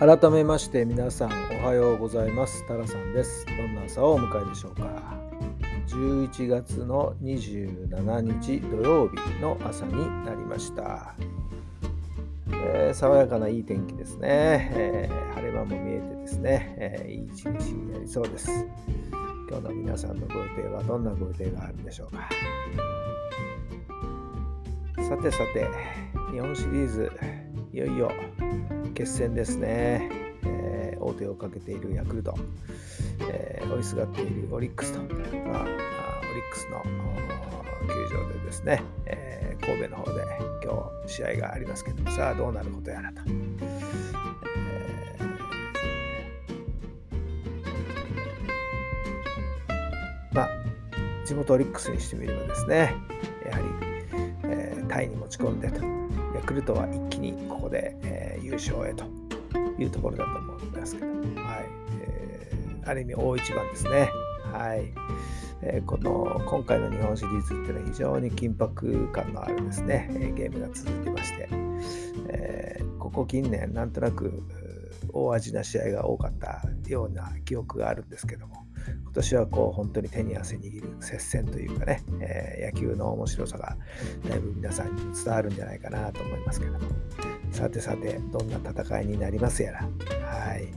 改めまして皆さんおはようございます。タラさんです。どんな朝をお迎えでしょうか。11月の27日土曜日の朝になりました、えー、爽やかないい天気ですね、えー、晴れ間も見えてですね、えー、いい一日になりそうです。今日の皆さんのご予定はどんなご予定があるでしょうか。さてさて日本シリーズいよいよ決戦ですね、えー、王手をかけているヤクルト、えー、追いすがっているオリックスと、まあ、オリックスの球場でですね、えー、神戸の方で今日試合がありますけどさあどうなることやらと。まあ、地元オリックスにしてみればですね、やはり、えー、タイに持ち込んでと。ヤクルトは一気にここで、えー、優勝へというところだと思うんですけど、はい。えー、ある意味大一番ですね。はい。えー、この今回の日本シリーズっていうのは非常に緊迫感のあるですね、えゲームが続いてまして、えー、ここ近年なんとなく大味な試合が多かったような記憶があるんですけども、今年はこう本当に手に汗握る接戦というかね、えー、野球の面白さがだいぶ皆さんに伝わるんじゃないかなと思いますけども。さてさてどんな戦いになりますやら。はい。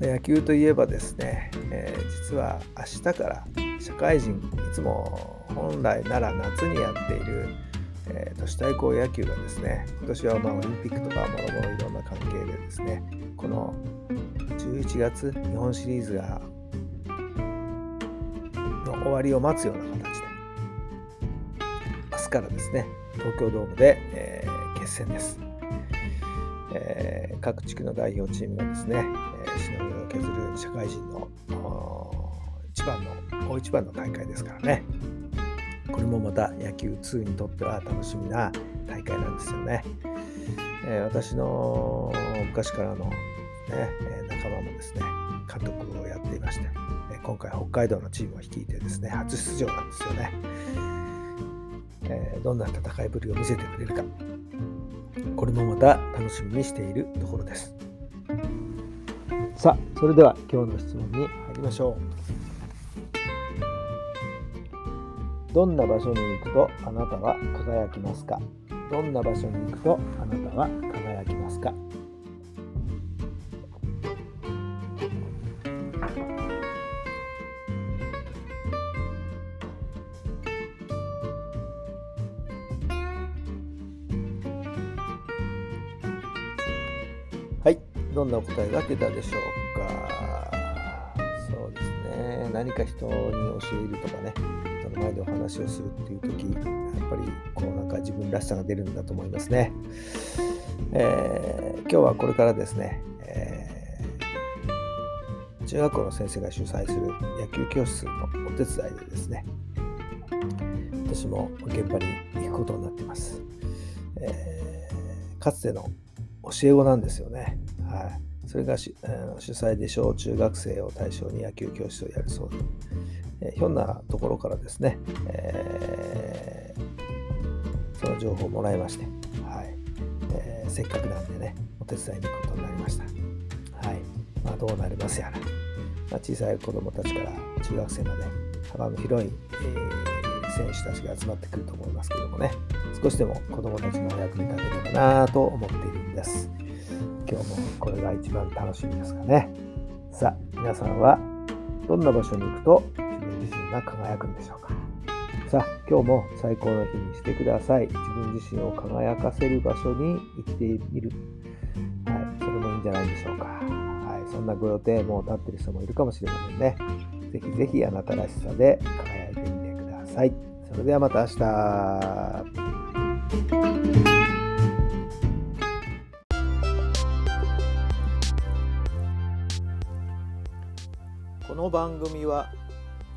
野球といえばですね、えー、実は明日から社会人いつも本来なら夏にやっている、えー、都市対抗野球がですね今年はまあオリンピックとかもろもろいろんな関係でですねこの11月日本シリーズがの終わりを待つような形で明日からですね東京ドームで、えー、決戦です、えー、各地区の代表チームがですね、え、しのぎを削る社会人の一番の大一番の大会ですからね。これもまた野球2にとっては楽しみな大会なんですよね、えー、私の昔からのね、仲間もですね、監督をやっていまして、今回北海道のチームを率いてですね、初出場なんですよね。えー、どんな戦いぶりを見せてくれるか、これもまた楽しみにしているところです。さあ、それでは今日の質問に入りましょう。どんな場所に行くとあなたは輝きますか？どんな場所に行くとあなたは輝きますか？はいどんな答えが出たでしょうか？そうですね。何か人に教えるとかね。の前でお話をするっていう時やっぱりこうなんか自分らしさが出るんだと思いますね、えー、今日はこれからですね、えー、中学校の先生が主催する野球教室のお手伝いでですね私も現場に行くことになっています、えー、かつての教え子なんですよね。はい、それが主催で小中学生を対象に野球教室をやるそうで、えひょんなところからですね、えー、その情報をもらいまして、はいえー、せっかくなんでね、お手伝いに行くことになりました。はいまあ、どうなりますやら、まあ、小さい子どもたちから中学生まで幅の広い、えー、選手たちが集まってくると思いますけどもね、少しでも子どもたちの役に立てればなと思っているんです。今日もこれが一番楽しみですかね。さあ、皆さんはどんな場所に行くとが輝くんでしょうか。さあ、今日も最高の日にしてください。自分自身を輝かせる場所に行ってみる。はい、それもいいんじゃないでしょうか。はい、そんなご予定も立ってる人もいるかもしれませんね。ぜひぜひあなたらしさで輝いてみてください。それではまた明日。この番組は